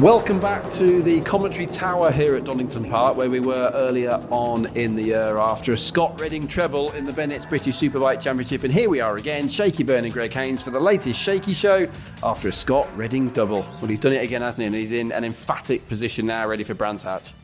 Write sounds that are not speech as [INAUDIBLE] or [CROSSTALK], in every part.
Welcome back to the commentary tower here at Donington Park, where we were earlier on in the year after a Scott Redding treble in the Bennett's British Superbike Championship. And here we are again, Shaky Byrne and Greg Haynes for the latest Shaky Show after a Scott Redding double. Well, he's done it again, hasn't he? And he's in an emphatic position now, ready for Brands Hatch.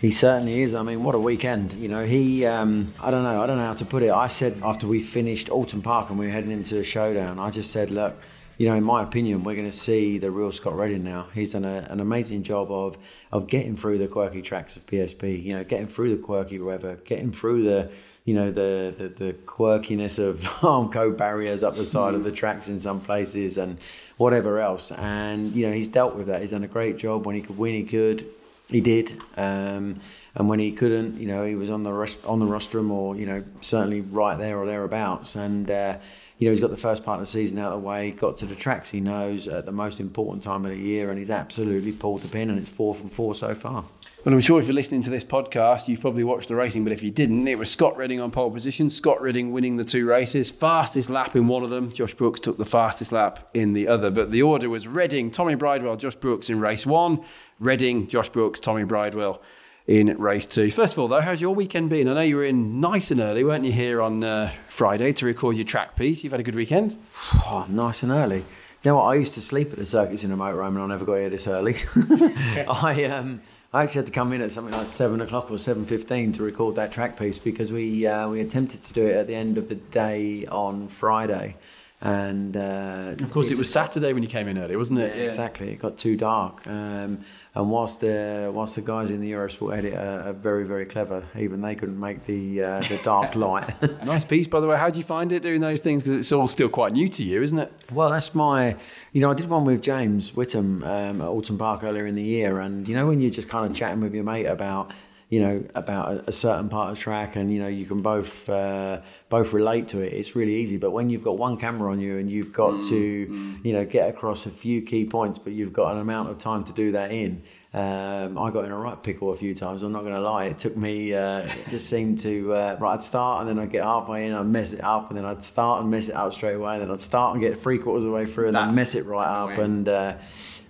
He certainly is. I mean, what a weekend. You know, he, um, I don't know, I don't know how to put it. I said after we finished Oulton Park and we were heading into the showdown, I just said, look, you know, in my opinion, we're going to see the real Scott Redding now. He's done a, an amazing job of of getting through the quirky tracks of BSB. You know, getting through the quirky weather, getting through the you know the the, the quirkiness of [LAUGHS] Armco barriers up the side of the tracks in some places and whatever else. And you know, he's dealt with that. He's done a great job. When he could win, he could. He did. Um, and when he couldn't, you know, he was on the rest, on the rostrum or you know certainly right there or thereabouts. And uh, you know, he's got the first part of the season out of the way, got to the tracks he knows at the most important time of the year, and he's absolutely pulled the pin, and it's four from four so far. Well, I'm sure if you're listening to this podcast, you've probably watched the racing, but if you didn't, it was Scott Redding on pole position. Scott Redding winning the two races, fastest lap in one of them. Josh Brooks took the fastest lap in the other, but the order was Redding, Tommy Bridewell, Josh Brooks in race one, Redding, Josh Brooks, Tommy Bridewell in race two. First of all, though, how's your weekend been? I know you were in nice and early, weren't you, here on uh, Friday to record your track piece? You've had a good weekend? [SIGHS] Oh, nice and early. You know what? I used to sleep at the circuits in a motorhome and I never got here this early. [LAUGHS] I um, I actually had to come in at something like seven o'clock or seven fifteen to record that track piece because we uh, we attempted to do it at the end of the day on Friday, and uh, of course it, was Saturday when you came in early, wasn't it? Yeah, yeah. Exactly. It got too dark. Um, and whilst the whilst the guys in the Eurosport edit are, are very very clever, even they couldn't make the uh, the dark [LAUGHS] light. nice piece, by the way. How do you find it doing those things? Because it's all still quite new to you, isn't it? Well, that's my. You know, I did one with James Whitham um, at Oulton Park earlier in the year, and you know when you're just kind of chatting with your mate about you know about a, a, certain part of the track and you know you can both uh, both relate to it it's really easy but when you've got one camera on you and you've got mm, to mm. you know get across a few key points but you've got an amount of time to do that in um, I got in a right pickle a few times. I'm not going to lie. It took me. Uh, it just seemed to uh, right. I'd start and then I'd get halfway in, I'd mess it up, and then I'd start and mess it up straight away. And then I'd start and get three quarters of the way through, and That's then mess it right up. And uh,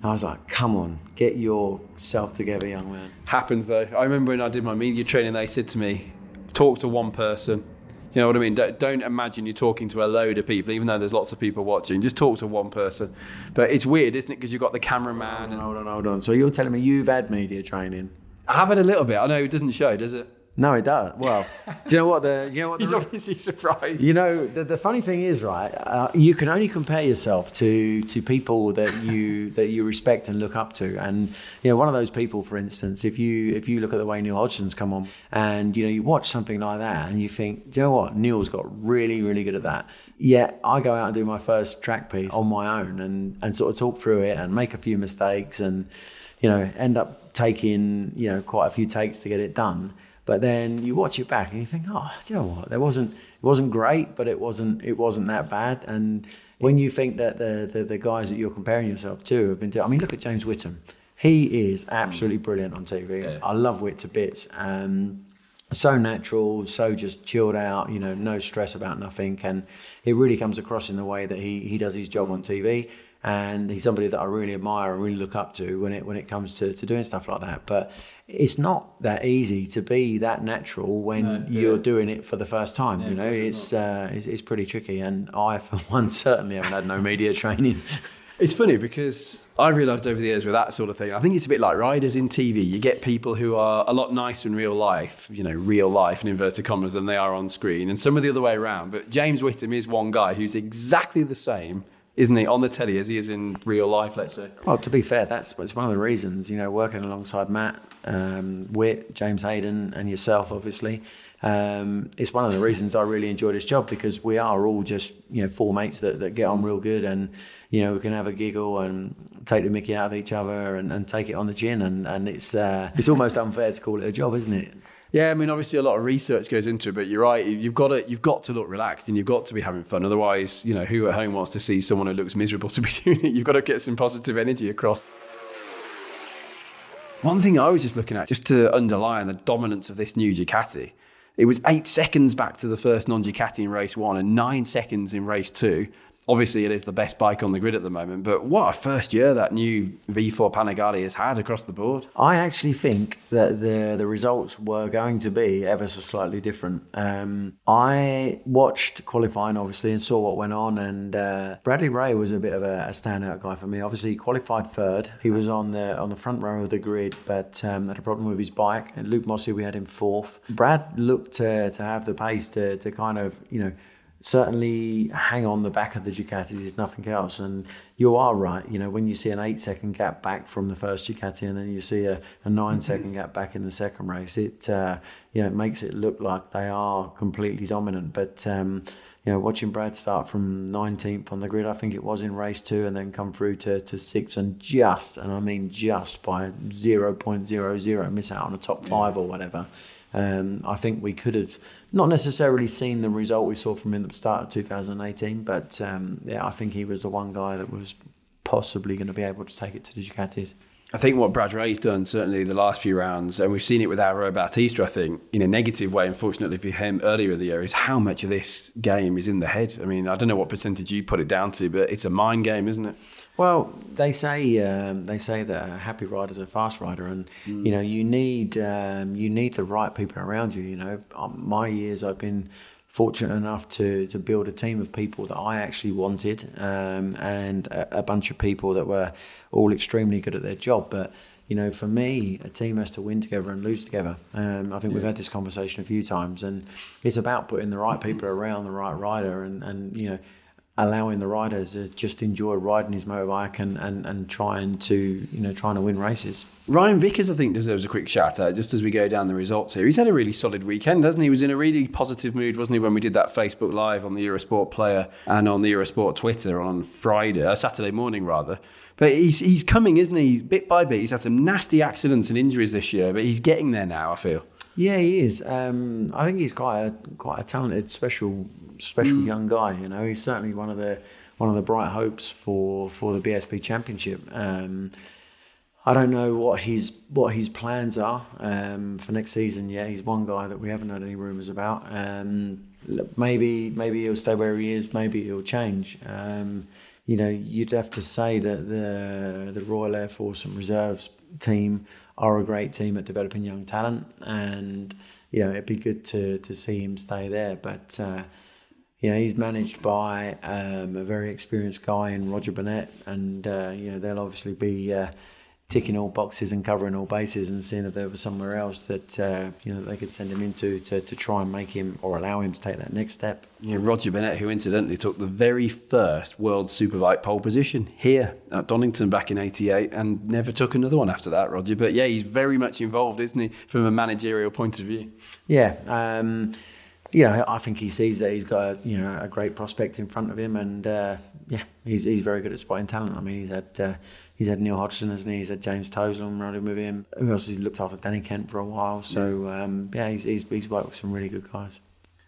I was like, come on, get yourself together, young man. Happens though. I remember when I did my media training, they said to me, talk to one person. You know what I mean? Don't, don't, imagine you're talking to a load of people, even though there's lots of people watching. Just talk to one person. But it's weird, isn't it? Because you've got the cameraman. Hold on, hold on, hold on. So you're telling me you've had media training? I have had a little bit. I know it doesn't show, does it? No, it does. Well, do you know what the? You know what? The, He's obviously surprised. You know, the, the funny thing is, right? Uh, you can only compare yourself to to people that you [LAUGHS] that you respect and look up to, and you know, one of those people, for instance, if you if you look at the way Neil Hodgson's come on, and you know, you watch something like that, and you think, do you know what? Neil's got really, really good at that. Yet I go out and do my first track piece on my own, and and sort of talk through it and make a few mistakes, and you know, end up taking you know quite a few takes to get it done but then you watch it back and you think, oh, do you know what? There wasn't it wasn't great, but it wasn't it wasn't that bad. And when you think that the the, the guys that you're comparing yourself to have been doing, I mean, look at James Whitham. He is absolutely brilliant on TV. Yeah. I love Whit to bits. Um, so natural, so just chilled out, you know, no stress about nothing. And it really comes across in the way that he, he does his job on TV. And he's somebody that I really admire and really look up to when it when it comes to, to doing stuff like that. But it's not that easy to be that natural when no, you're yeah. doing it for the first time. Yeah, you know, it's, uh, it's, it's pretty tricky, and I, for [LAUGHS] one, certainly haven't had no media training. [LAUGHS] It's funny because I realised over the years with that sort of thing, I think it's a bit like riders in TV. You get people who are a lot nicer in real life, you know, real life in inverted commas, than they are on screen, and some are the other way around. But James Whitham is one guy who's exactly the same isn't he, on the telly as he is in real life, let's say? Well, to be fair, that's it's one of the reasons, you know, working alongside Matt, um, Whit, James Haydon, and yourself, obviously. Um, it's one of the reasons I really enjoy this job because we are all just, you know, four mates that, that get on real good and, you know, we can have a giggle and take the mickey out of each other and, and take it on the chin. And, and it's, uh, it's almost unfair to call it a job, isn't it? Yeah, I mean, obviously a lot of research goes into it, but you're right. You've got to you've got to look relaxed and you've got to be having fun. Otherwise, you know, who at home wants to see someone who looks miserable [LAUGHS] to be doing it? You've got to get some positive energy across. One thing I was just looking at, just to underline the dominance of this new Ducati, it was eight seconds back to the first non Ducati in race one and nine seconds in race two obviously it is the best bike on the grid at the moment. But what a first year that new V4 Panigale has had across the board. I actually think that the the results were going to be ever so slightly different. Um, I watched qualifying obviously and saw what went on, and uh, Bradley Ray was a bit of a, a, standout guy for me. Obviously, he qualified third. He was on the on the front row of the grid, but um, had a problem with his bike. And Luke Mossey, we had him fourth. Brad looked to to have the pace to to kind of you know certainly hang on the back of the Ducatis is nothing else. And you are right. You know, when you see an eight second gap back from the first Ducati and then you see a, a 9 mm-hmm. second gap back in the second race, it uh, you know it makes it look like they are completely dominant. But um, you know, watching Brad start from 19th on the grid, I think it was in race two, and then come through to, to sixth, and just, and I mean just by 0.00 miss out on the top five yeah. or whatever. Um, I think we could have not necessarily seen the result we saw from him at the start of 2018, but um, yeah, I think he was the one guy that was possibly going to be able to take it to the Ducatis. I think what Brad Ray's done, certainly the last few rounds, and we've seen it with Alvaro Bautista, I think, in a negative way, unfortunately for him earlier in the year, is how much of this game is in the head. I mean, I don't know what percentage you put it down to, but it's a mind game, isn't it? Well, they say um, they say that a happy rider is a fast rider, and mm. you know you need um, you need the right people around you. You know, um, my years I've been fortunate enough to to build a team of people that I actually wanted, um, and a, a, bunch of people that were all extremely good at their job. But you know, for me, a team has to win together and lose together. Um, I think yeah. we've had this conversation a few times, and it's about putting the right people around the right rider, and and you know allowing the riders to just enjoy riding his motorbike and, and, and trying to you know trying to win races. Ryan Vickers, I think, deserves a quick shout out just as we go down the results here. He's had a really solid weekend, hasn't he? He was in a really positive mood, wasn't he, when we did that Facebook Live on the Eurosport player and on the Eurosport Twitter on Friday, uh, Saturday morning rather. But he's he's coming, isn't he? Bit by bit. He's had some nasty accidents and injuries this year, but he's getting there now. I feel. Yeah, he is. Um, I think he's quite a quite a talented, special special mm. young guy. You know, he's certainly one of the one of the bright hopes for for the BSB Championship. Um, I don't know what his what his plans are um, for next season. Yeah, he's one guy that we haven't heard any rumours about. Um, maybe maybe he'll stay where he is. Maybe he'll change. Um, you know, you'd have to say that the the Royal Air Force and Reserves team are a great team at developing young talent, and you know it'd be good to to see him stay there. But uh, you know, he's managed by um, a very experienced guy in Roger Burnett, and uh, you know they'll obviously be uh, ticking all boxes and covering all bases, and seeing if there was somewhere else that uh, you know they could send him into to, to try and make him or allow him to take that next step. Yeah, Roger Burnett, who incidentally took the very first World Superbike pole position here at Donington back in '88, and never took another one after that, Roger. But yeah, he's very much involved, isn't he, from a managerial point of view? Yeah. Um, you know, I think he sees that he's got a, you know a great prospect in front of him, and uh, yeah, he's he's very good at spotting talent. I mean, he's had uh, he's had Neil Hodgson, hasn't he? He's had James Toseland running with him. Who else? He's looked after Danny Kent for a while. So um, yeah, he's, he's he's worked with some really good guys.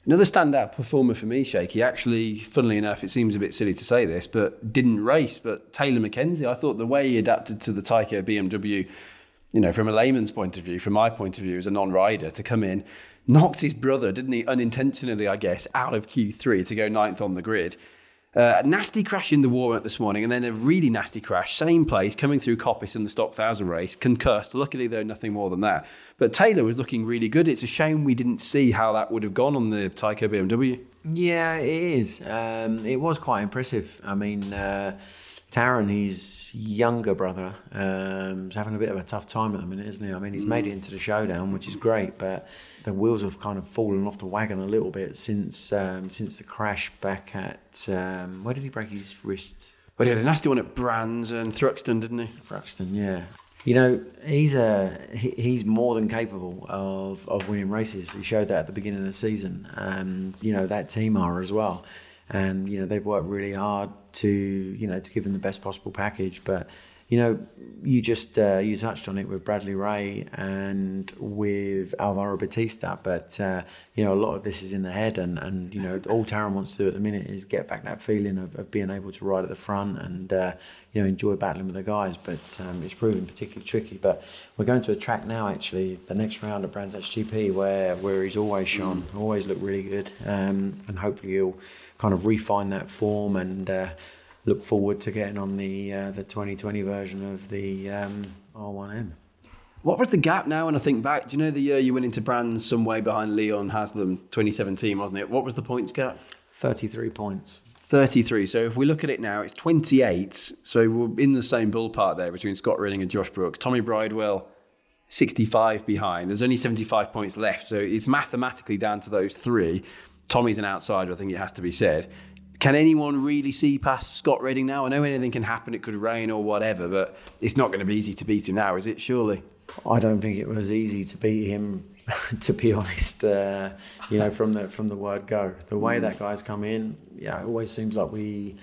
Another standout performer for me, Shaky, actually, funnily enough, it seems a bit silly to say this, but didn't race. But Taylor Mackenzie, I thought the way he adapted to the Tyco BMW, you know, from a layman's point of view, from my point of view as a non rider, to come in knocked his brother, didn't he, unintentionally, I guess, out of Q3 to go ninth on the grid. Uh, a nasty crash in the warm up this morning, and then a really nasty crash, same place, coming through Coppice in the Stock Thousand race, concussed. Luckily, though, nothing more than that. But Taylor was looking really good. It's a shame we didn't see how that would have gone on the Tyco BMW. Yeah, it is. Um, it was quite impressive. I mean, uh, Tarran, his younger brother, um, is having a bit of a tough time at the minute, isn't he? I mean, he's made it into the showdown, which is great, but the wheels have kind of fallen off the wagon a little bit since um, since the crash back at um, where did he break his wrist? Well, he had a nasty one at Brands and Thruxton, didn't he? Thruxton, yeah. You know, he's a he, he's more than capable of, of winning races. He showed that at the beginning of the season. Um, you know, that team are as well and you know they've worked really hard to you know to give them the best possible package. But you know, you just uh, you touched on it with Bradley Ray and with Alvaro Bautista, but uh, you know a lot of this is in the head, and, and you know all Tarran wants to do at the minute is get back that feeling of, of being able to ride at the front and uh, you know enjoy battling with the guys. But um, it's proving particularly tricky. But we're going to a track now, actually, the next round of Brands GP, where where he's always shone, always looked really good, um, and hopefully he'll kind of refine that form and uh, look forward to getting on the uh, the 2020 version of the um, R1M. What was the gap now when I think back? Do you know the year you went into Brands some way behind Leon Haslam, 2017, wasn't it? What was the points gap? 33 points. 33. So if we look at it now, it's 28. So we're in the same ballpark there between Scott Redding and Josh Brooks. Tommy Bridewell, 65 behind. There's only 75 points left. So it's mathematically down to those three. Tommy's an outsider, I think it has to be said. Can anyone really see past Scott Redding now? I know anything can happen, it could rain or whatever, but it's not going to be easy to beat him now, is it? Surely. I don't think it was easy to beat him, [LAUGHS] to be honest. Uh, you know, from the from the word go, the way that guy's come in, yeah, it always seems like we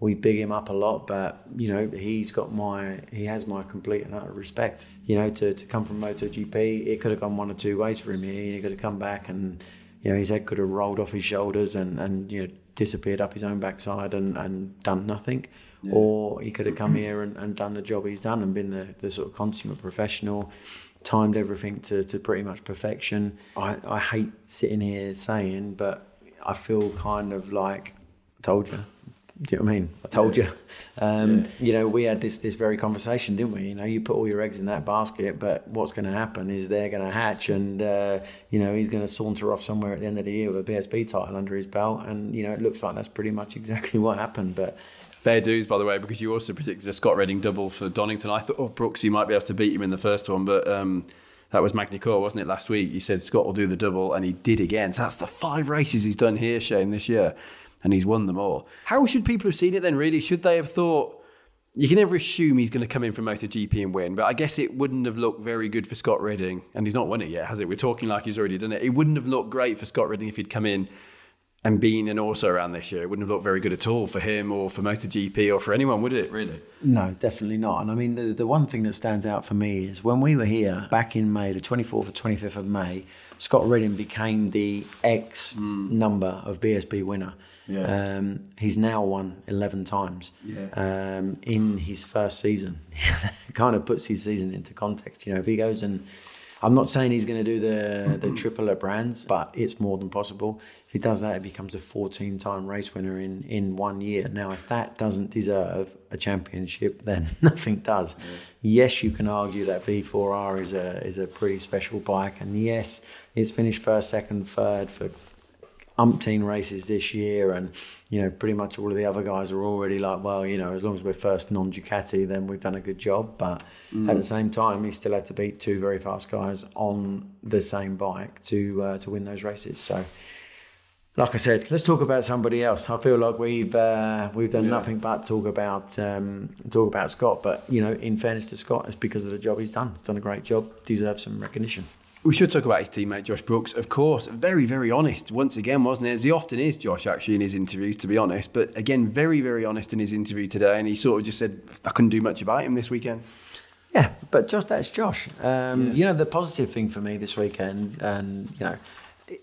we big him up a lot, but you know he's got my he has my complete and utter respect. You know, to, to come from MotoGP, it could have gone one or two ways for him here. He could have come back and you know, his head could have rolled off his shoulders and, and you know, disappeared up his own backside and, and done nothing. Yeah. Or he could have come here and, and done the job he's done and been the, the sort of consummate professional, timed everything to, to pretty much perfection. I, I hate sitting here saying, but I feel kind of like, told you, do you know what I mean? I told you. [LAUGHS] Um, yeah. You know, we had this this very conversation, didn't we? You know, you put all your eggs in that basket, but what's going to happen is they're going to hatch, and uh, you know he's going to saunter off somewhere at the end of the year with a BSB title under his belt, and you know it looks like that's pretty much exactly what happened. But fair dues, by the way, because you also predicted a Scott Redding double for Donington. I thought, oh, Brooks, you might be able to beat him in the first one, but. Um, that was Magny-Cours, wasn't it, last week? He said Scott will do the double, and he did again. So that's the five races he's done here, Shane, this year and he's won them all. How should people have seen it then, really? Should they have thought, you can never assume he's going to come in from MotoGP and win, but I guess it wouldn't have looked very good for Scott Redding, and he's not won it yet, has it? We're talking like he's already done it. It wouldn't have looked great for Scott Redding if he'd come in and been an also around this year. It wouldn't have looked very good at all for him or for MotoGP or for anyone, would it, really? No, definitely not. And I mean, the, the one thing that stands out for me is when we were here back in May, the 24th or 25th of May, Scott Redding became the X mm. number of BSB winner. Yeah. Um, he's now won 11 times yeah. um, in his first season. [LAUGHS] kind of puts his season into context. You know, if he goes and I'm not saying he's going to do the the [CLEARS THROAT] triple at Brands, but it's more than possible. If he does that, he becomes a 14 time race winner in, in one year. Now, if that doesn't deserve a championship, then [LAUGHS] nothing does. Yeah. Yes, you can argue that V4R is a is a pretty special bike, and yes, it's finished first, second, third for umpteen races this year, and you know, pretty much all of the other guys are already like, well, you know, as long as we're first non Ducati, then we've done a good job. But mm. at the same time, he still had to beat two very fast guys on the same bike to uh, to win those races. So. Like I said, let's talk about somebody else. I feel like we've uh, we've done yeah. nothing but talk about um, talk about Scott. But you know, in fairness to Scott, it's because of the job he's done. He's done a great job. Deserves some recognition. We should talk about his teammate Josh Brooks, of course. Very, very honest once again, wasn't it? As he often is, Josh, actually, in his interviews, to be honest. But again, very, very honest in his interview today. And he sort of just said, I couldn't do much about him this weekend. Yeah, but just that's Josh. Um, yeah. You know, the positive thing for me this weekend, and, you know,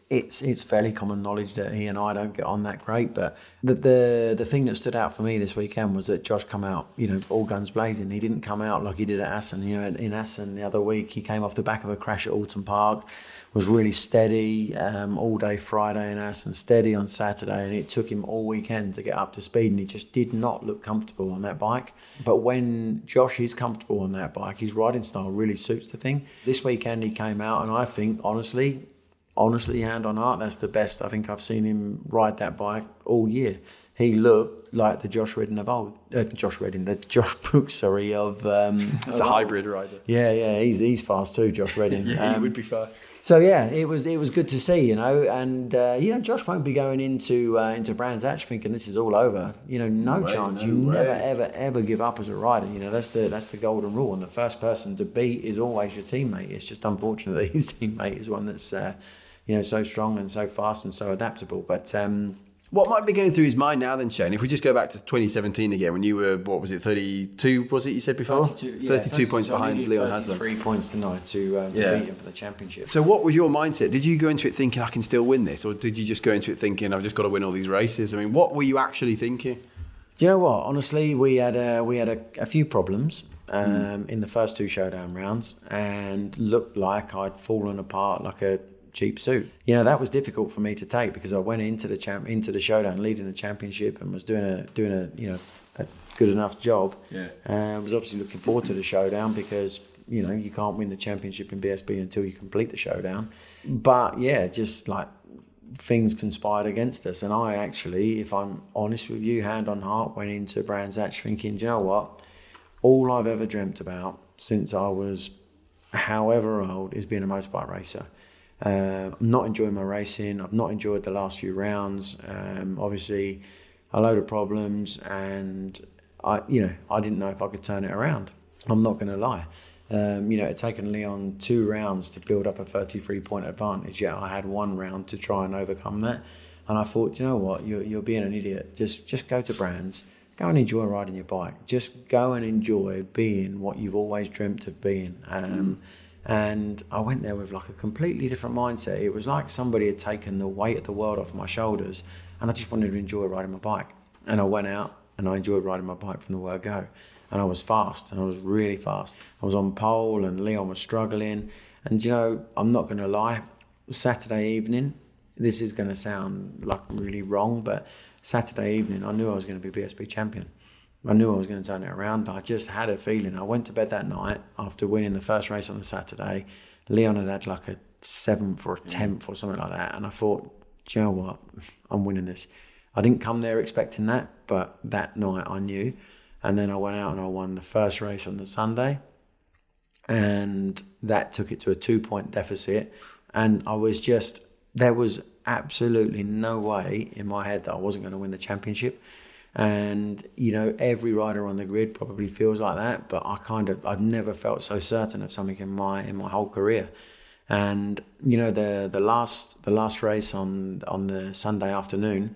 it's it's fairly common knowledge that he and I don't get on that great. But the the the thing that stood out for me this weekend was that Josh come out, you know, all guns blazing. He didn't come out like he did at Assen. You know, in Assen the other week, he came off the back of a crash at Oulton Park, was really steady um, all day Friday in Assen, steady on Saturday, and it took him all weekend to get up to speed. And he just did not look comfortable on that bike. But when Josh is comfortable on that bike, his riding style really suits the thing. This weekend he came out, and I think honestly honestly, hand on heart, that's the best I think I've seen him ride that bike all year. He looked like the Josh Redding of old, uh, Josh Redding, the Josh [LAUGHS] Brooks, sorry, of. Um, [LAUGHS] It's a hybrid rider. Yeah, yeah, he's he's fast too, Josh Redding. [LAUGHS] Yeah, he Um, would be fast. so yeah, it was it was good to see, you know, and uh, you know Josh won't be going into uh, into Brands Hatch thinking this is all over. You know, no, way, chance. no you way. never ever ever give up as a rider. You know, that's the that's the golden rule, and the first person to beat is always your teammate. It's just unfortunate that his teammate is one that's uh, you know so strong and so fast and so adaptable. But um, What might be going through his mind now then, Shane? If we just go back to 2017 again, when you were, what was it, 32, was it you said before? 32, points behind Leon Haslam. Three points tonight to, uh, to Yeah. beat him for the championship. So what was your mindset? Did you go into it thinking I can still win this? Or did you just go into it thinking I've just got to win all these races? I mean, what were you actually thinking? Do you know what? Honestly, we had a, we had a, a few problems um, in the first two showdown rounds, and looked like I'd fallen apart like a cheap suit. You know that was difficult for me to take because I went into the champ into the showdown leading the championship and was doing a doing a you know a good enough job. Yeah. Uh, was obviously looking forward to the showdown because you know you can't win the championship in BSB until you complete the showdown. But yeah, just like things conspired against us. And I actually, if I'm honest with you, hand on heart, went into Brands Hatch thinking, do you know what? All I've ever dreamt about since I was however old is being a motorbike racer. Uh, I'm not enjoying my racing. I've not enjoyed the last few rounds. Um, obviously, a load of problems, and I, you know, I didn't know if I could turn it around. I'm not going to lie. Um, you know, it taken Leon two rounds to build up a 33 point advantage. Yet I had one round to try and overcome that. And I thought, you know what, you're, you're being an idiot. Just just go to Brands, go and enjoy riding your bike. Just go and enjoy being what you've always dreamt of being. Um, And I went there with like a completely different mindset. It was like somebody had taken the weight of the world off my shoulders, and I just wanted to enjoy riding my bike. And I went out and I enjoyed riding my bike from the word go. And I was fast, and I was really fast. I was on pole, and Leon was struggling. And you know, I'm not going to lie. Saturday evening, this is going to sound like really wrong, but Saturday evening, I knew I was going to be BSB champion. I knew I was going to turn it around. I just had a feeling. I went to bed that night after winning the first race on the Saturday. Leon had had like a seventh or a mm. tenth or something like that, and I thought, do you know what? [LAUGHS] I'm winning this. I didn't come there expecting that, but that night I knew. And then I went out and I won the first race on the Sunday, and that took it to a two point deficit. And I was just, there was absolutely no way in my head that I wasn't going to win the championship. And, you know, every rider on the grid probably feels like that, but I kind of, I've never felt so certain of something in my, in my whole career. And, you know, the, the last, the last race on, on the Sunday afternoon,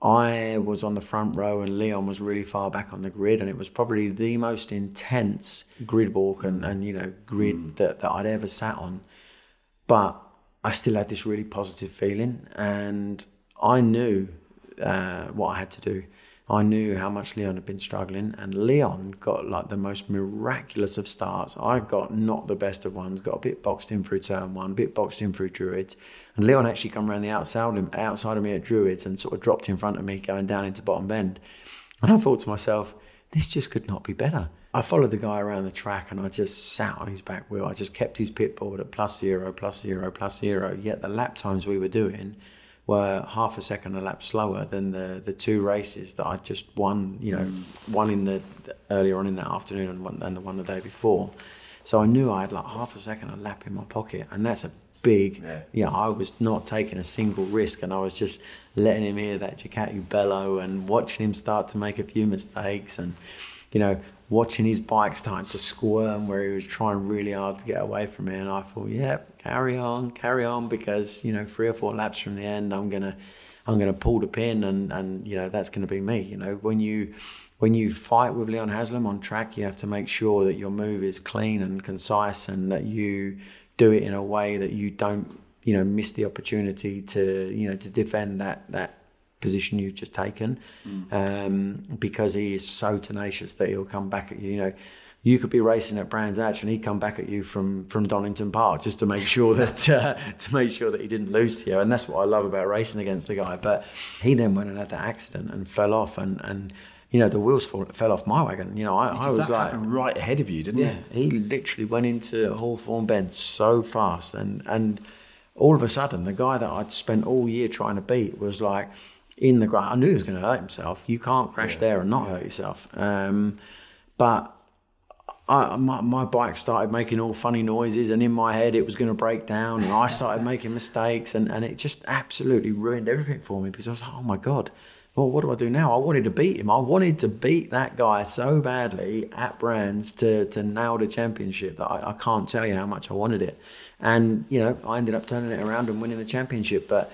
I was on the front row and Leon was really far back on the grid, and it was probably the most intense grid walk and, and you know grid that, that I'd ever sat on. But I still had this really positive feeling, and I knew uh, what I had to do. I knew how much Leon had been struggling, and Leon got like the most miraculous of starts. I got not the best of ones, got a bit boxed in through turn one, a bit boxed in through Druids, and Leon actually come around the outside outside of me at Druids and sort of dropped in front of me going down into bottom bend. And I thought to myself, this just could not be better. I followed the guy around the track and I just sat on his back wheel. I just kept his pit board at plus zero, plus zero, plus zero. Yet the lap times we were doing were half a second a lap slower than the, the two races that I just won, you know, mm. one in the earlier on in that afternoon and one and the one the day before. So I knew I had like half a second a lap in my pocket, and that's a big. Yeah. Yeah, I was not taking a single risk, and I was just letting him hear that Ducati bellow and watching him start to make a few mistakes, and you know, watching his bike starting to squirm where he was trying really hard to get away from me. And I thought, yeah, carry on, carry on, because you know, three or four laps from the end, I'm gonna, I'm gonna pull the pin, and and you know, that's gonna be me. You know, when you when you fight with Leon Haslam on track, you have to make sure that your move is clean and concise, and that you do it in a way that you don't you know, miss the opportunity to, you know, to defend that that position you've just taken, um, because he is so tenacious that he'll come back at you. You know, you could be racing at Brands Hatch and he'd come back at you from from Donington Park just to make [LAUGHS] sure that uh, to make sure that he didn't lose to you. And that's what I love about racing against the guy. But he then went and had that accident and fell off and and. You know the wheels fall, fell off my wagon. You know I, I was like, right ahead of you, didn't yeah, it? he literally went into Hawthorn Bend so fast, and and all of a sudden, the guy that I'd spent all year trying to beat was like in the ground. I knew he was going to hurt himself. You can't crash there and not hurt yourself. Um, but I, my, my bike started making all funny noises, and in my head, it was going to break down, and I started [LAUGHS] making mistakes, and, and it just absolutely ruined everything for me because I was like, oh my god. Well, what do I do now? I wanted to beat him. I wanted to beat that guy so badly at Brands to, to nail the championship that I, I can't tell you how much I wanted it. And, you know, I ended up turning it around and winning the championship. But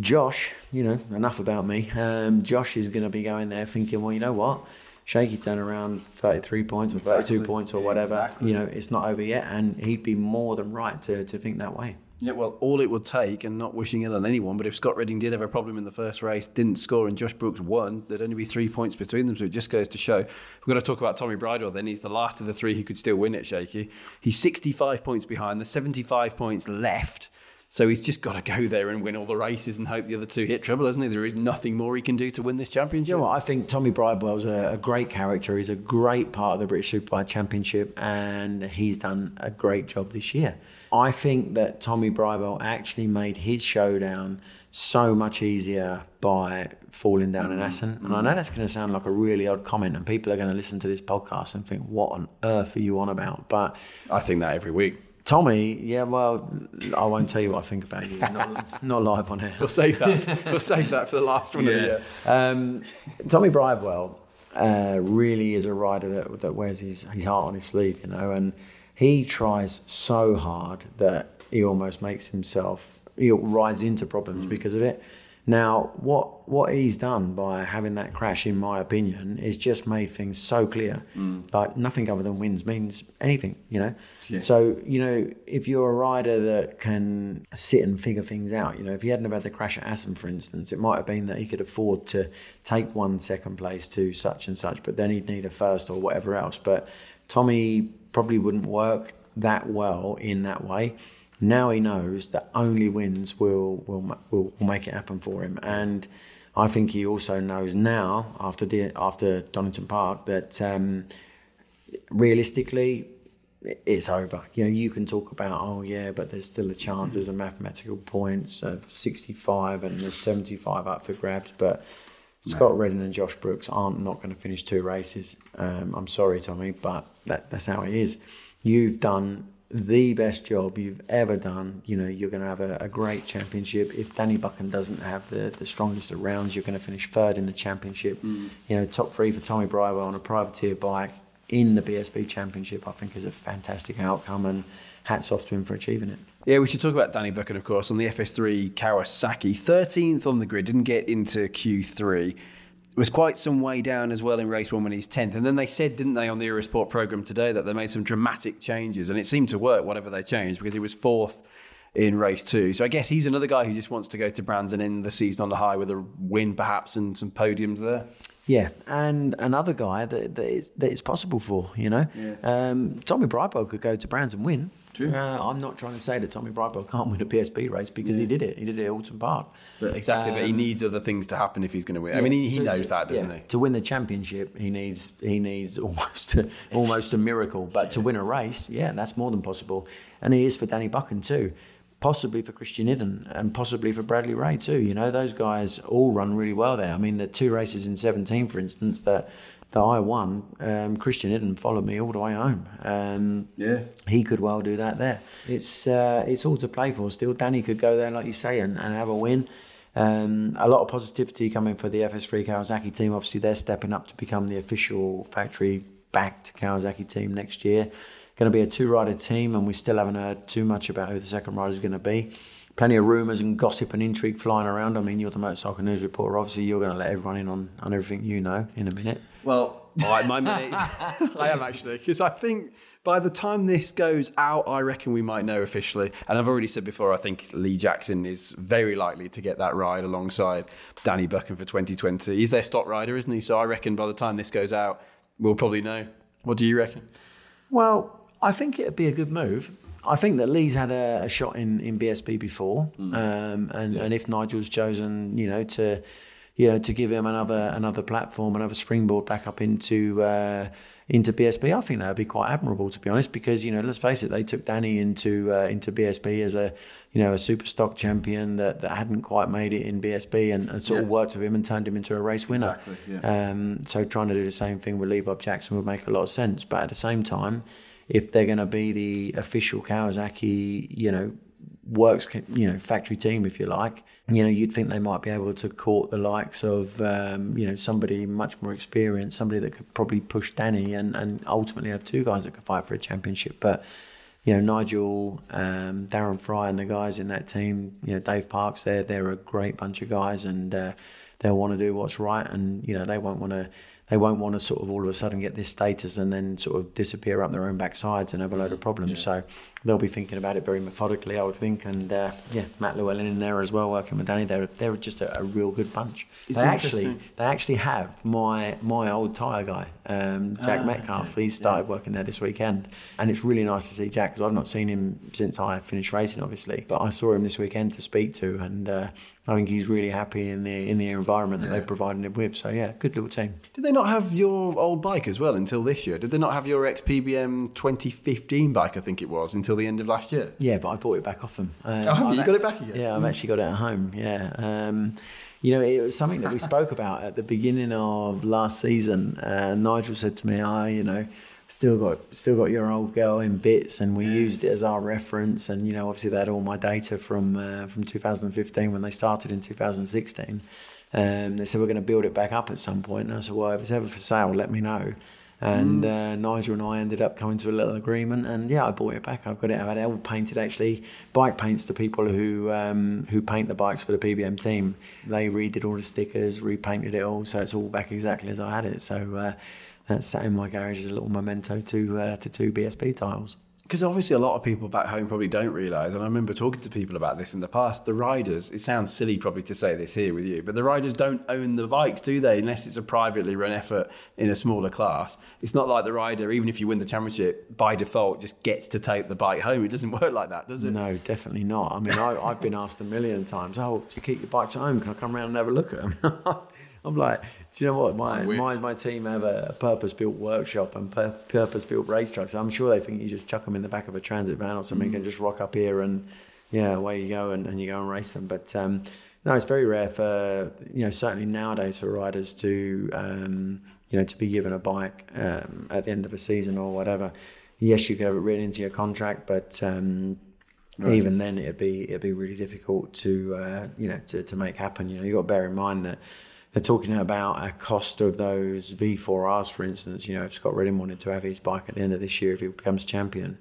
Josh, you know, enough about me. Um, Josh is going to be going there thinking, well, you know what? Shaky turn around 33 points or 32 Exactly. points or whatever. exactly. You know, it's not over yet. And he'd be more than right to, to think that way. Yeah, well, all it would take, and not wishing ill on anyone, but if Scott Redding did have a problem in the first race, didn't score, and Josh Brooks won, there'd only be three points between them. So it just goes to show. We're going to talk about Tommy Bridewell then. He's the last of the three who could still win it, Shaky. He's 65 points behind, there's 75 points left. So he's just got to go there and win all the races and hope the other two hit trouble, hasn't he? There is nothing more he can do to win this championship. You know? I think Tommy Bridewell's a, a great character. He's a great part of the British Superbike Championship, and he's done a great job this year. I think that Tommy Bridewell actually made his showdown so much easier by falling down in mm-hmm. Assen. And I mm-hmm. know that's going to sound like a really odd comment, and people are going to listen to this podcast and think, "What on earth are you on about?" But I think that every week. Tommy, yeah, well, I won't tell you what I think about you. Not, [LAUGHS] not live on air. We'll save that. we'll save that for the last one of the year. Um, Tommy Bridewell uh, really is a rider that, that wears his, his heart on his sleeve, you know, and he tries so hard that he almost makes himself, he rides into problems because of it. Now, what what he's done by having that crash, in my opinion, is just made things so clear. Mm. Like nothing other than wins means anything, you know. So you know, if you're a rider that can sit and figure things out, you know, if he hadn't have had the crash at Assen, for instance, it might have been that he could afford to take one second place to such and such, but then he'd need a first or whatever else. But Tommy probably wouldn't work that well in that way. Now he knows that only wins will will will, will make it happen for him, and I think he also knows now after the, after Donington Park that um, realistically it's over. You know, you can talk about oh yeah, but there's still a chance. There's a mathematical points of 65 and there's 75 up for grabs, but. Scott Redding and Josh Brooks aren't not going to finish two races. Um, I'm sorry, Tommy, but that, that's how it is. You've done the best job you've ever done. You know, you're going to have a, a great championship. If Danny Buchan doesn't have the, the strongest of rounds, you're going to finish third in the championship. Mm. You know, top three for Tommy Bridewell on a privateer bike in the BSB championship, I think is a fantastic outcome and hats off to him for achieving it. Yeah, we should talk about Danny Buchan, of course, on the FS3 Kawasaki. 13th on the grid, didn't get into Q3. It was quite some way down as well in race one when he's 10th. And then they said, didn't they, on the Eurosport programme today, that they made some dramatic changes. And it seemed to work, whatever they changed, because he was fourth in race two. So I guess he's another guy who just wants to go to Brands and end the season on the high with a win, perhaps, and some podiums there. Yeah, and another guy that, that, is, that it's possible for, you know. Um, Tommy Bridewell could go to Brands and win. True. Uh, I'm not trying to say that Tommy Bridewell can't win a BSB race because he did it. He did it at Oulton Park. But exactly, but he needs other things to happen if he's going to win. I mean, he, he To- knows to- that, doesn't yeah. he? To win the championship, he needs he needs [LAUGHS] almost a, almost a miracle. But to win a race, yeah, that's more than possible. And he is for Danny Buchan too, possibly for Christian Iddon, and possibly for Bradley Ray too. You know, those guys all run really well there. I mean, the two races in 17, for instance, that that I won, um, Christian Iddon followed me all the way home. Um, Yeah. he could well do that there. It's uh, it's all to play for still. Danny could go there, like you say, and, and have a win. Um, a lot of positivity coming for the FS3 Kawasaki team. Obviously, they're stepping up to become the official factory backed Kawasaki team next year. Going to be a two rider team, and we still haven't heard too much about who the second rider is going to be. Plenty of rumours and gossip and intrigue flying around. I mean, you're the motorcycle news reporter. Obviously, you're going to let everyone in on, on everything you know in a minute. Well, I, my minute, [LAUGHS] I am actually because I think by the time this goes out, I reckon we might know officially. And I've already said before, I think Lee Jackson is very likely to get that ride alongside Danny Buchan for 2020. He's their stock rider, isn't he? So I reckon by the time this goes out, we'll probably know. What do you reckon? Well, I think it'd be a good move. I think that Lee's had a, a shot in, in BSB before, mm. um, and, yeah. and if Nigel's chosen, you know, to you know to give him another another platform, another springboard back up into uh, into BSB, I think that would be quite admirable to be honest. Because you know, let's face it, they took Danny into uh, into BSB as a you know a super stock champion that, that hadn't quite made it in BSB, and, and sort yeah. of worked with him and turned him into a race winner. Exactly, yeah. um, so trying to do the same thing with Lee Bob Jackson would make a lot of sense. But at the same time if they're going to be the official Kawasaki, you know, works, you know, factory team, if you like, you know, you'd think they might be able to court the likes of, um, you know, somebody much more experienced, somebody that could probably push Danny and, and ultimately have two guys that could fight for a championship. But, you know, Nigel, um, Darren Fry and the guys in that team, you know, Dave Parks, they're, they're a great bunch of guys and uh, they'll want to do what's right and, you know, they won't want to they won't want to sort of all of a sudden get this status and then sort of disappear up their own backsides and have a load of problems. Yeah. So they'll be thinking about it very methodically, I would think. And uh, yeah, Matt Llewellyn in there as well, working with Danny. They're they're just a, a real good bunch. It's they actually they actually have my my old tyre guy, um, Jack ah, Metcalf. Okay. He started yeah. working there this weekend, and it's really nice to see Jack because I've not seen him since I finished racing, obviously. But I saw him this weekend to speak to, and uh, I think he's really happy in the in the environment that yeah. they've provided him with. So yeah, good little team. Did they not have your old bike as well until this year? Did they not have your XPBM 2015 bike? I think it was until the end of last year. Yeah, but I bought it back off them. Um, oh, you? you got it back again? Yeah, I've actually got it at home. Yeah. Um, you know, it was something that we spoke [LAUGHS] about at the beginning of last season. Uh, Nigel said to me, "I, oh, you know." still got still got your old girl in bits, and we used it as our reference. And you know, obviously, they had all my data from uh, from 2015 when they started in 2016. Um, they said we're going to build it back up at some point. And I said, well, if it's ever for sale, let me know. And mm. uh, Nigel and I ended up coming to a little agreement, and yeah, I bought it back. I've got it. I've had it all painted. Actually, bike paints to people who um, who paint the bikes for the PBM team. They redid all the stickers, repainted it all, so it's all back exactly as I had it. So. Uh, that's sat in my garage as a little memento to uh, to two BSB tiles. Because obviously, a lot of people back home probably don't realise, and I remember talking to people about this in the past. The riders, it sounds silly probably to say this here with you, but the riders don't own the bikes, do they? Unless it's a privately run effort in a smaller class. It's not like the rider, even if you win the championship, by default just gets to take the bike home. It doesn't [LAUGHS] work like that, does it? No, definitely not. I mean, I, have been asked a million times, oh, do you keep your bikes at home? Can I come around and have a look at them? [LAUGHS] I'm like, do you know what? My my, my team have a purpose built workshop and purpose built race trucks. I'm sure they think you just chuck them in the back of a transit van or something mm. and just rock up here and yeah, away you go and, and you go and race them. But um, no, it's very rare for you know certainly nowadays for riders to um, you know to be given a bike um, at the end of a season or whatever. Yes, you could have it written into your contract, but um, Right. even then it'd be it'd be really difficult to uh, you know to, to make happen. You know, you got to bear in mind that they're talking about a cost of those V4Rs, for instance. You know, if Scott Redding wanted to have his bike at the end of this year, if he becomes champion,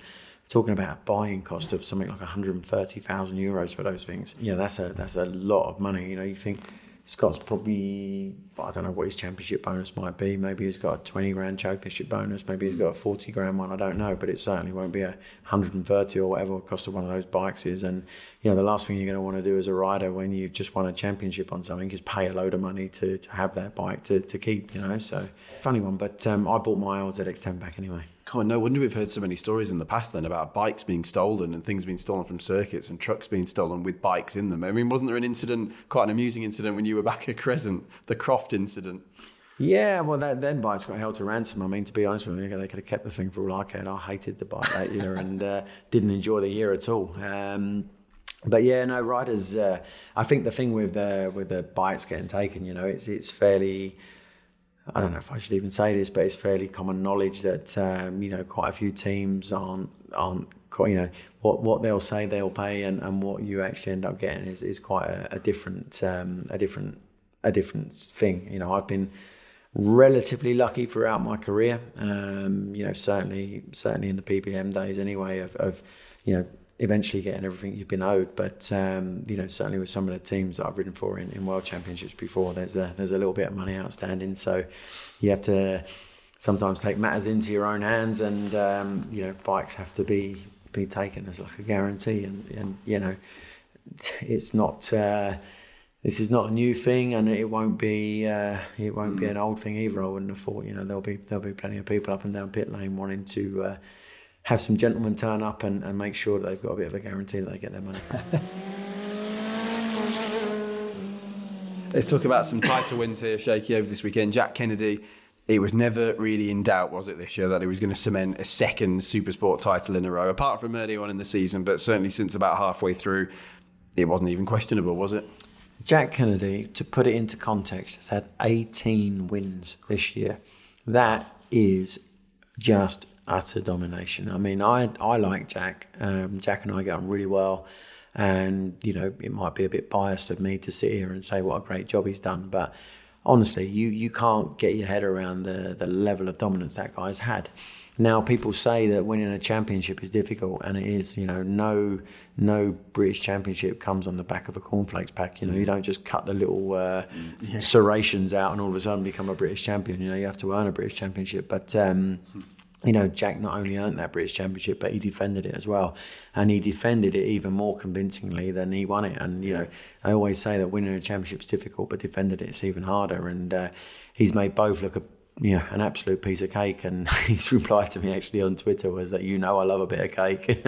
talking about a buying cost of something like 130,000 euros for those things. Yeah, that's a that's a lot of money. You know, you think Scott's probably I don't know what his championship bonus might be. Maybe he's got a twenty grand championship bonus. Maybe he's got a forty grand one. I don't know, but it certainly won't be a hundred and thirty or whatever the cost of one of those bikes is. And you know, the last thing you're going to want to do as a rider when you've just won a championship on something is pay a load of money to, to have that bike to, to keep. You know, so funny one. But um, I bought my old ZX10 back anyway. God, no wonder we've heard so many stories in the past then about bikes being stolen and things being stolen from circuits and trucks being stolen with bikes in them. I mean, wasn't there an incident, quite an amusing incident, when you were back at Crescent, the Croft incident? Yeah, well, that, then bikes got held to ransom. I mean, to be honest with you, they could have kept the thing for all I cared. I hated the bike that year and uh, didn't enjoy the year at all. Um, but yeah, no, riders. Uh, I think the thing with the with the bikes getting taken, you know, it's it's fairly I don't know if I should even say this, but it's fairly common knowledge that um, you know quite a few teams aren't aren't quite, you know what what they'll say they'll pay and, and what you actually end up getting is, is quite a, a different um, a different a different thing. You know, I've been relatively lucky throughout my career. Um, you know, certainly certainly in the PBM days anyway of, of you know eventually getting everything you've been owed. But um, you know, certainly with some of the teams that I've ridden for in, in world championships before, there's a there's a little bit of money outstanding. So you have to sometimes take matters into your own hands, and um, you know bikes have to be be taken as like a guarantee, and and you know it's not. Uh, this is not a new thing, and it won't be uh, it won't mm. be an old thing either. I wouldn't have thought. You know, there'll be there'll be plenty of people up and down pit lane wanting to uh, have some gentlemen turn up and, and make sure that they've got a bit of a guarantee that they get their money. Let's talk about some title wins here, Shaky, over this weekend. Jack Kennedy, it was never really in doubt, was it, this year, that he was going to cement a second Supersport title in a row, apart from early on in the season, but certainly since about halfway through, it wasn't even questionable, was it? Jack Kennedy, to put it into context, has had 18 wins this year. That is just utter domination. I mean, I I like Jack. Um, Jack and I get on really well, and you know, it might be a bit biased of me to sit here and say what a great job he's done, but honestly, you you can't get your head around the the level of dominance that guy's had. Now people say that winning a championship is difficult, and it is. You know, no no British championship comes on the back of a cornflakes pack. You know, you don't just cut the little uh, yeah. serrations out and all of a sudden become a British champion. You know, you have to earn a British championship. But um, you know, Jack not only earned that British Championship, but he defended it as well. And he defended it even more convincingly than he won it. And, you know, I always say that winning a championship is difficult, but defending it's even harder. And uh, he's made both look a an absolute piece of cake. And [LAUGHS] his reply to me actually on Twitter was that, you know, I love a bit of cake.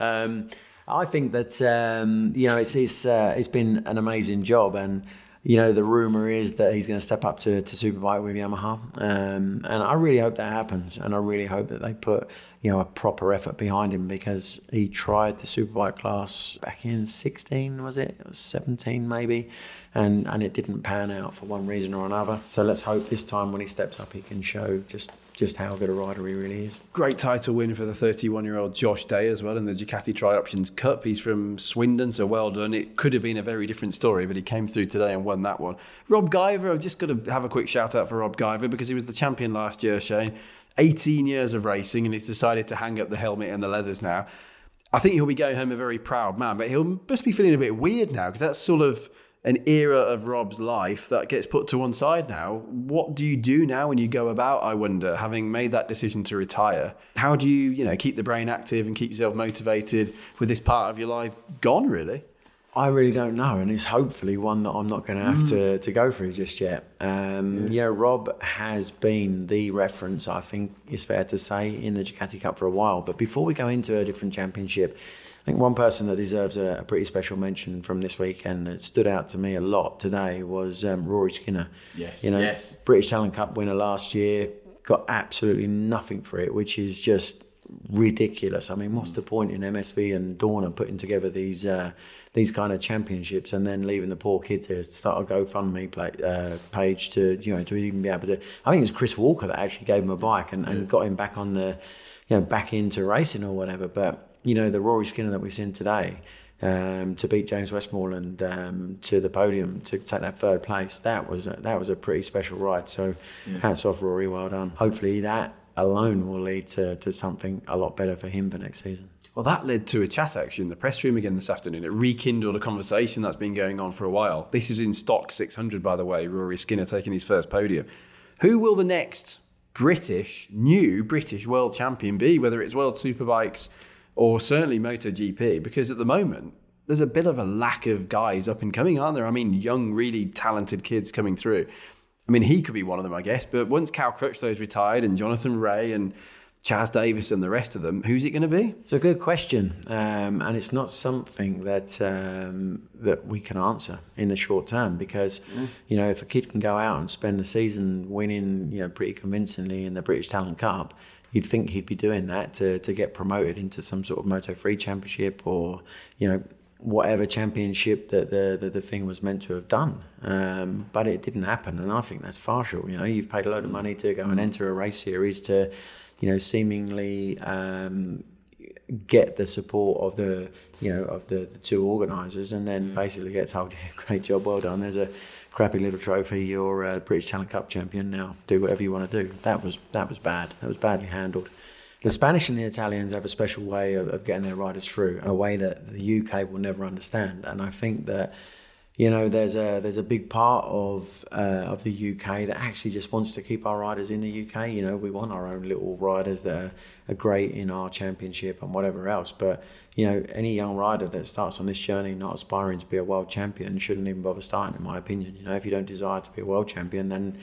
[LAUGHS] um, I think that, um, you know, it's, it's, uh, it's been an amazing job. And, you know, the rumor is that he's going to step up to, to Superbike with Yamaha. Um, and I really hope that happens. And I really hope that they put, you know, a proper effort behind him because he tried the Superbike class back in 16, was it? It was 17 maybe. And, and it didn't pan out for one reason or another. So let's hope this time when he steps up, he can show just just how good a rider he really is. Great title win for the 31 year old Josh Day as well in the Ducati Tri Options Cup. He's from Swindon, so well done. It could have been a very different story, but he came through today and won that one. Rob Guiver, I've just got to have a quick shout out for Rob Guiver because he was the champion last year, Shane. 18 years of racing, and he's decided to hang up the helmet and the leathers now. I think he'll be going home a very proud man, but he'll must be feeling a bit weird now because that's sort of an era of Rob's life that gets put to one side now. What do you do now when you go about, I wonder, having made that decision to retire? How do you, you know, keep the brain active and keep yourself motivated with this part of your life gone, really? I really don't know, and it's hopefully one that I'm not going to have mm. to, to go through just yet. Um, yeah. yeah. Rob has been the reference, I think it's fair to say, in the Ducati Cup for a while. But before we go into a different championship, I think one person that deserves a, a, pretty special mention from this weekend that stood out to me a lot today was um, Rory Skinner. Yes, you know, yes. British Talent Cup winner last year, got absolutely nothing for it, which is just ridiculous. I mean, what's the point in MSV and Dorna putting together these uh, these kind of championships and then leaving the poor kid to start a GoFundMe play, uh, page to you know to even be able to? I think it was Chris Walker that actually gave him a bike and, and got him back on the you know back into racing or whatever, but you know, the Rory Skinner that we've seen today, um, to beat James Westmoreland um, to the podium to take that third place, that was a, that was a pretty special ride. So, yeah. hats off, Rory. Well done. Hopefully, that alone will lead to, to something a lot better for him for next season. Well, that led to a chat actually in the press room again this afternoon. It rekindled a conversation that's been going on for a while. This is in stock 600, by the way. Rory Skinner taking his first podium. Who will the next British, new British world champion be? Whether it's World Superbikes or certainly MotoGP, because at the moment there's a bit of a lack of guys up and coming, aren't there? I mean, young, really talented kids coming through. I mean, he could be one of them, I guess. But once Cal Crutchlow's retired and Jonathan Rea and Chaz Davies and the rest of them, who's it going to be? It's a good question, um, and it's not something that um, that we can answer in the short term because mm. you know if a kid can go out and spend the season winning, you know, pretty convincingly in the British Talent Cup, you'd think he'd be doing that to, to get promoted into some sort of Moto 3 championship or, you know, whatever championship that the, the, the thing was meant to have done. Um, but it didn't happen. And I think that's partial. You know, you've paid a load of money to go and enter a race series to, you know, seemingly um, get the support of the, you know, of the, the two organisers and then basically get told, [LAUGHS] yeah, great job, well done. There's a crappy little trophy. You're uh, a British Talent Cup champion now. Do whatever you want to do. That was that was bad. That was badly handled. The Spanish and the Italians have a special way of, of getting their riders through, a way that the UK will never understand. And I think that you know, there's a there's a big part of uh, of the UK that actually just wants to keep our riders in the UK. You know, we want our own little riders that are, are great in our championship and whatever else. But you know, any young rider that starts on this journey not aspiring to be a world champion shouldn't even bother starting, in my opinion. You know, if you don't desire to be a world champion, then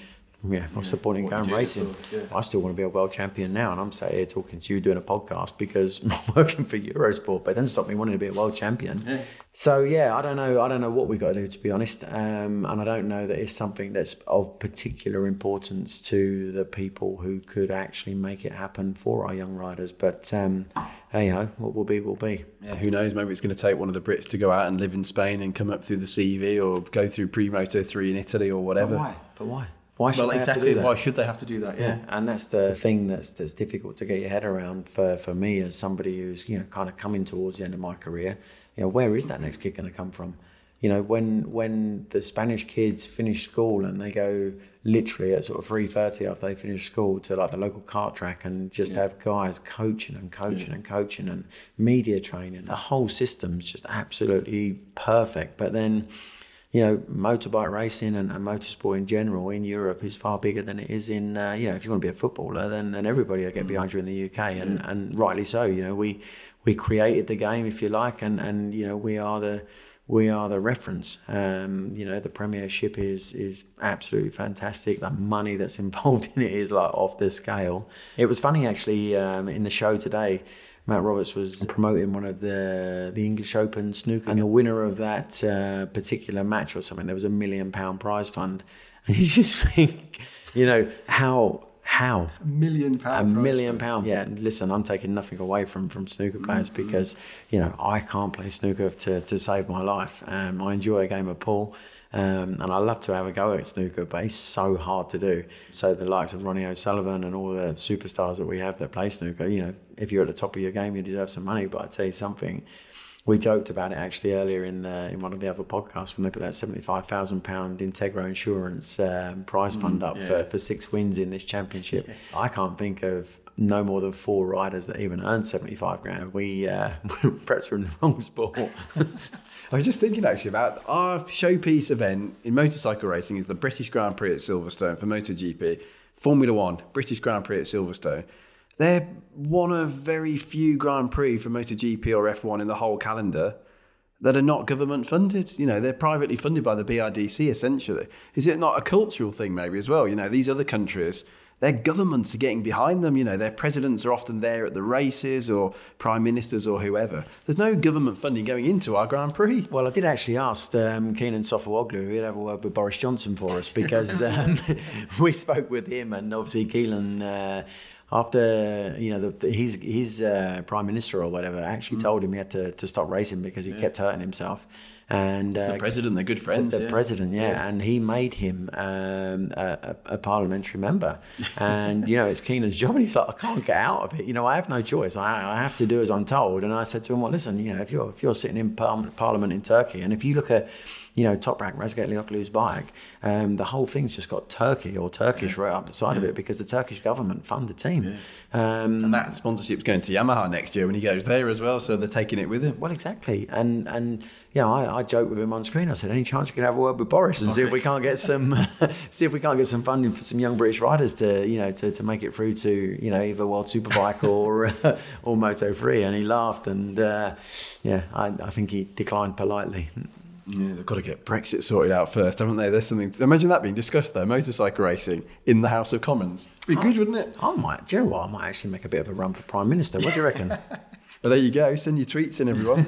yeah, what's the point in going racing? I still want to be a world champion now, and I'm sat here talking to you doing a podcast because [LAUGHS] I'm working for Eurosport, but it doesn't stop me wanting to be a world champion. Yeah. So yeah, I don't know. I don't know what we got to do to be honest, um, and I don't know that it's something that's of particular importance to the people who could actually make it happen for our young riders. But um, hey ho, what will be will be. Yeah, who knows? Maybe it's going to take one of the Brits to go out and live in Spain and come up through the CEV or go through pre-moto three in Italy or whatever. But why? But why? Why should Well, they have to exactly. do that? Why should they have to do that? Yeah. and that's the thing that's that's difficult to get your head around for, for me as somebody who's you know kind of coming towards the end of my career. You know, where is that next kid going to come from? You know, when when the Spanish kids finish school and they go literally at sort of three thirty after they finish school to like the local kart track and just have guys coaching and coaching and coaching and media training, the whole system's just absolutely perfect. But then you know, motorbike racing and, and motorsport in general in Europe is far bigger than it is in, uh, you know, if you want to be a footballer, then, then everybody will get behind you in the UK, and, and rightly so. You know, we we created the game, if you like, and, and you know, we are the we are the reference. Um, you know, the Premiership is is absolutely fantastic. The money that's [LAUGHS] involved in it is like off the scale. It was funny actually um, in the show today. Matt Roberts was promoting one of the the English Open snooker, and the winner of that uh, particular match or something, there was a million pound prize fund, and [LAUGHS] you just think, you know, how how A million pound a prize million fund. pound. Yeah, listen, I'm taking nothing away from from snooker players Mm-hmm. because you know I can't play snooker to to save my life. Um, I enjoy a game of pool. Um, and I love to have a go at snooker, but it's so hard to do. So the likes of Ronnie O'Sullivan and all the superstars that we have that play snooker, you know, if you're at the top of your game, you deserve some money. But I tell you something, we joked about it actually earlier in the, in one of the other podcasts when they put that seventy five thousand pound Integro Insurance um, prize fund up for, for six wins in this championship. [LAUGHS] I can't think of no more than four riders that even earn seventy five grand. We uh, [LAUGHS] perhaps we're in the wrong sport. [LAUGHS] I was just thinking actually about our showpiece event in motorcycle racing is the British Grand Prix at Silverstone for MotoGP, Formula One, British Grand Prix at Silverstone. They're one of very few Grand Prix for MotoGP or F1 in the whole calendar that are not government funded. You know, they're privately funded by the BRDC essentially. Is it not a cultural thing maybe as well? You know, these other countries, their governments are getting behind them. You know, their presidents are often there at the races or prime ministers or whoever. There's no government funding going into our Grand Prix. Well, I did actually ask um, Kenan Sofuoglu if he'd have a word with Boris Johnson for us because [LAUGHS] um, [LAUGHS] we spoke with him, and obviously Kenan. Uh, after you know the, the, his his uh, prime minister or whatever actually told him he had to, to stop racing because he kept hurting himself, and uh, the president, they're good friends. the yeah. president, yeah. and he made him um, a, a, parliamentary member. [LAUGHS] And you know, it's Kenan's job, and he's like, I can't get out of it. You know, I have no choice. I, I have to do as I'm told. And I said to him, Well, listen, you know, if you're if you're sitting in par- Parliament in Turkey, and if you look at you know, Toprak Razgatlioglu's bike, um, the whole thing's just got Turkey or Turkish right up the side of it because the Turkish government fund the team. Um, And that sponsorship's going to Yamaha next year when he goes there as well, so they're taking it with him. Well, exactly, and and you know, I, I joked with him on screen. I said, "Any chance you can have a word with Boris and see if we can't get some, [LAUGHS] see if we can't get some funding for some young British riders to, you know, to, to make it through to, you know, either World Superbike [LAUGHS] or or Moto Three." And he laughed, and uh, yeah, I, I think he declined politely. Yeah, they've got to get Brexit sorted out first, haven't they? There's something. Imagine that being discussed though, motorcycle racing in the House of Commons. Be good, wouldn't it? I might, do you know what? I might actually make a bit of a run for Prime Minister. What do you reckon? [LAUGHS] Well, there you go. Send your tweets in, everyone.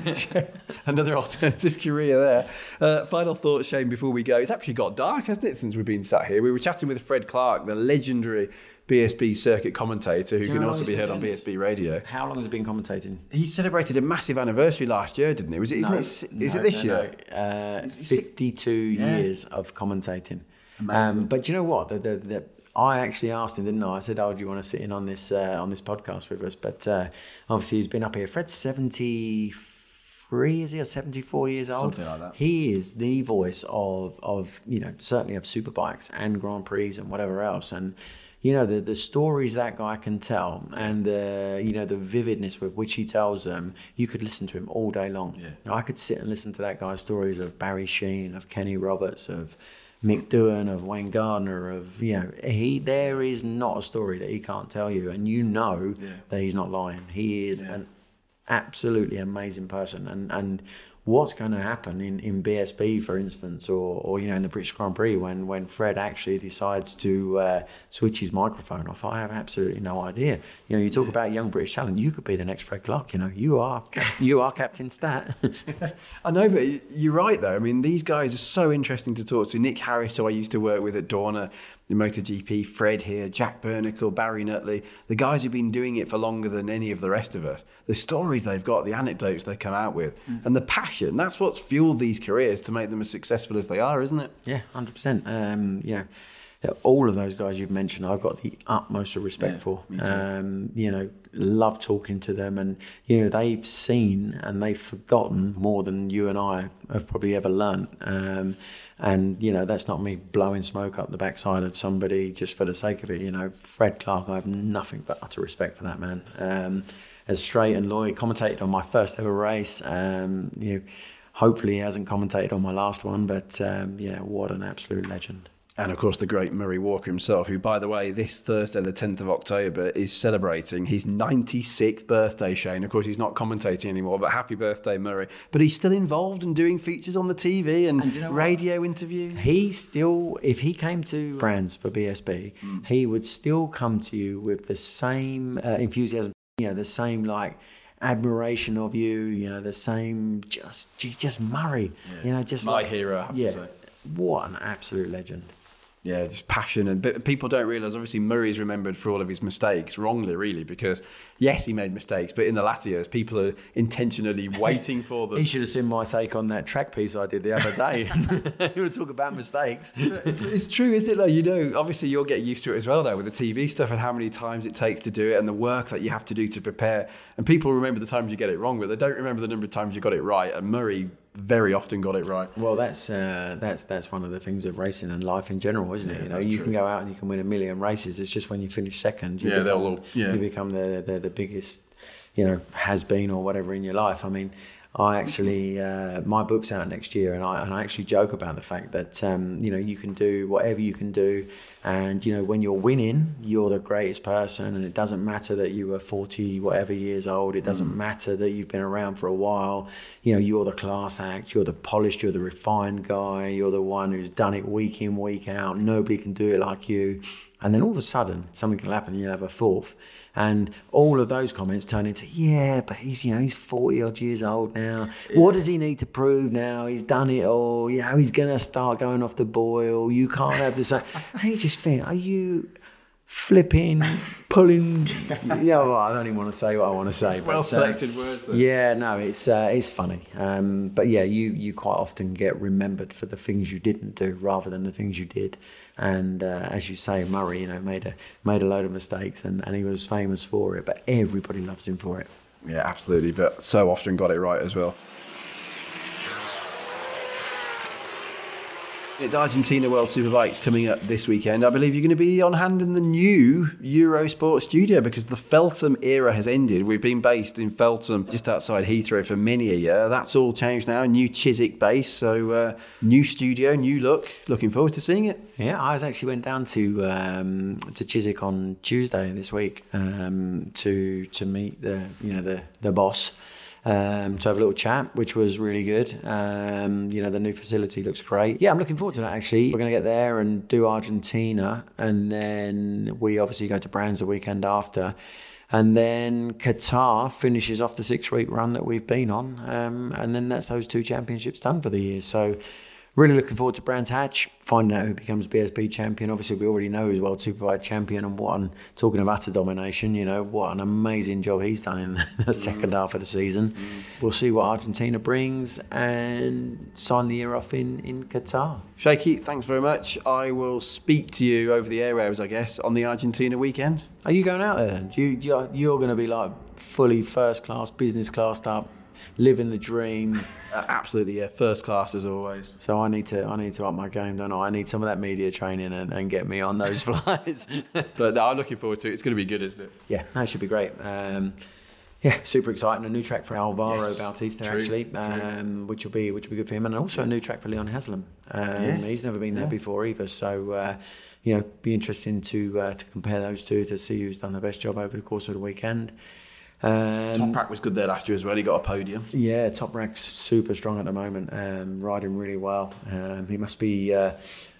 [LAUGHS] Another alternative career there. Uh, final thoughts, Shane, before we go. It's actually got dark, hasn't it, since we've been sat here? We were chatting with Fred Clarke, the legendary BSB circuit commentator, who can also be heard on weekends? BSB radio. How long has he been commentating? He celebrated a massive anniversary last year, didn't he? Was it? Isn't it? Is No, it this no, year? no. Uh, Is it six- 52 years of commentating. Amazing. Um, but you know what? The, the, the, I actually asked him, didn't I? I said, "Oh, do you want to sit in on this uh, on this podcast with us?" But uh, obviously, he's been up here. Fred's 73, is he, or 74 years old? Something like that. He is the voice of of you know certainly of superbikes and Grand Prix and whatever else. And you know the the stories that guy can tell and the you know the vividness with which he tells them you could listen to him all day long. Yeah. i could sit and listen to that guy's stories of barry sheene of kenny roberts of mick doohan of wayne gardner of you know he there is not a story that he can't tell you. And you know that he's not lying. He is an absolutely amazing person. And and what's going to happen in, in BSB for instance or, or you know in the British Grand Prix when when Fred actually decides to uh, switch his microphone off I have absolutely no idea you know you talk about young British talent you could be the next Fred Clarke you know you are [LAUGHS] you are Captain Stat [LAUGHS] I know, but you're right though. I mean, these guys are so interesting to talk to. Nick Harris, who I used to work with at Dorna, the MotoGP, Fred here, Jack Burnicle, Barry Nutley, the guys who've been doing it for longer than any of the rest of us. The stories they've got, the anecdotes they come out with, and the passion. That's what's fueled these careers to make them as successful as they are, isn't it? Yeah, hundred percent. Um, yeah, all of those guys you've mentioned, I've got the utmost of respect Yeah, for. Um, you know, love talking to them, and you know they've seen and they've forgotten more than you and I have probably ever learned. Um, and you know that's not me blowing smoke up the backside of somebody just for the sake of it. You know, Fred Clarke, I have nothing but utter respect for that man. Um, as straight and Lloyd commentated on my first ever race. Um, you know, hopefully he hasn't commentated on my last one, but um, yeah, what an absolute legend. And of course, the great Murray Walker himself, who, by the way, this Thursday, the 10th of October, is celebrating his 96th birthday, Shane. Of course, he's not commentating anymore, but happy birthday, Murray. But he's still involved in doing features on the TV and, And you know what? radio interviews. He still, if he came to brands for BSB, Mm. he would still come to you with the same uh, enthusiasm, you know, the same like admiration of you, you know, the same just, he's just Murray, you know, just My like, hero, I have to yeah, say. what an absolute legend. Yeah, just passion. And but people don't realise, obviously, Murray's remembered for all of his mistakes, wrongly, really, because yes, he made mistakes, but in the latter years, people are intentionally [LAUGHS] waiting for them. He should have seen my take on that track piece I did the other day. [LAUGHS] [LAUGHS] you would talk about mistakes. it's, it's true, isn't it? Though you know, obviously you'll get used to it as well now with the TV stuff and how many times it takes to do it and the work that you have to do to prepare. And people remember the times you get it wrong, but they don't remember the number of times you got it right. And Murray very often got it right. Well, that's uh, that's that's one of the things of racing and life in general, isn't it? You know, you true. can go out and you can win a million races. It's just when you finish second, you Yeah, they'll become, all- yeah. you become the, the the biggest, you know, has been or whatever in your life. I mean, I actually uh, my book's out next year, and I and I actually joke about the fact that um, you know you can do whatever you can do, and you know when you're winning, you're the greatest person, and it doesn't matter that you were forty whatever years old. It Mm. doesn't matter that you've been around for a while. You know you're the class act, you're the polished, you're the refined guy, you're the one who's done it week in week out. Nobody can do it like you. And then all of a sudden, something can happen, and you'll have a fourth. And all of those comments turn into, yeah, but he's, you know, he's 40 odd years old now. What does he need to prove now? He's done it all. You know, he's going to start going off the boil. You can't have same. [LAUGHS] And you just think, are you flipping, pulling? [LAUGHS] you know, I don't even want to say what I want to say. Well but, uh, selected words there. Yeah, no, it's uh, it's funny. Um, but yeah, you you quite often get remembered for the things you didn't do rather than the things you did. And uh, as you say, Murray, you know, made a made a load of mistakes, and, and he was famous for it. But everybody loves him for it. Yeah, absolutely. But so often got it right as well. It's Argentina World Superbikes coming up this weekend. I believe you're going to be on hand in the new Eurosport studio because the Feltham era has ended. We've been based in Feltham, just outside Heathrow, for many a year. That's all changed now. New Chiswick base, so uh, new studio, new look. Looking forward to seeing it. Yeah, I actually went down to um, to Chiswick on Tuesday this week um, to to meet the you know the the boss. Um, to have a little chat, which was really good. Um, you know, the new facility looks great. Yeah, I'm looking forward to that actually. We're going to get there and do Argentina, and then we obviously go to Brands the weekend after. And then Qatar finishes off the six week run that we've been on. Um, and then that's those two championships done for the year. So, Really looking forward to Brands Hatch, finding out who becomes BSB champion. Obviously, we already know he's World Superbike champion, and what, an, talking of utter domination, you know, what an amazing job he's done in [LAUGHS] the mm. second half of the season. Mm. We'll see what Argentina brings and sign the year off in, in Qatar. Shaky, thanks very much. I will speak to you over the airwaves, I guess, on the Argentina weekend. Are you going out there? Do you, you're, you're going to be like fully first class, business classed up living the dream. Uh, absolutely, yeah, first class as always. So I need to I need to up my game, don't I? I need some of that media training and, and get me on those [LAUGHS] flights. [LAUGHS] but no, I'm looking forward to it. It's going to be good, isn't it? Yeah, that should be great. Um, yeah, super exciting. A new track for Alvaro Yes, Bautista true, actually, true. um, which will be which will be good for him, and also a new track for Leon Haslam. Um, Yes, He's never been there yeah. before either, so uh, you know, be interesting to uh, to compare those two to see who's done the best job over the course of the weekend. Um, Toprak was good there last year as well. He got a podium. yeah, Toprak's super strong at the moment, um, riding really well. Um, he must be uh,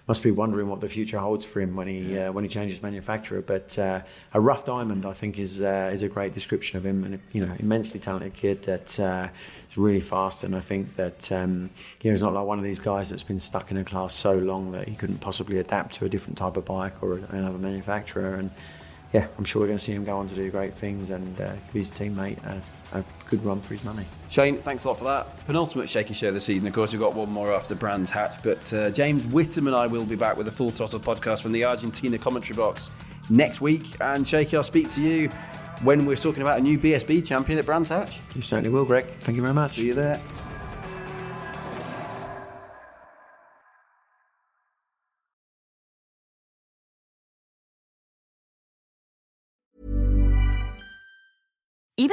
must be wondering what the future holds for him when he uh, when he changes manufacturer. But uh, a rough diamond, I think, is uh, is a great description of him, and you know, immensely talented kid that uh, is really fast. And I think that um, you know, he's not like one of these guys that's been stuck in a class so long that he couldn't possibly adapt to a different type of bike or another manufacturer. And yeah, I'm sure we're going to see him go on to do great things and uh, give his teammate a, a good run for his money. Shane, thanks a lot for that. Penultimate shaky share of the season. Of course, we've got one more after Brands Hatch, but uh, James Whittam and I will be back with a full throttle podcast from the Argentina commentary box next week. And Shaky, I'll speak to you when we're talking about a new BSB champion at Brands Hatch. You certainly will, Greg. Thank you very much. See you there.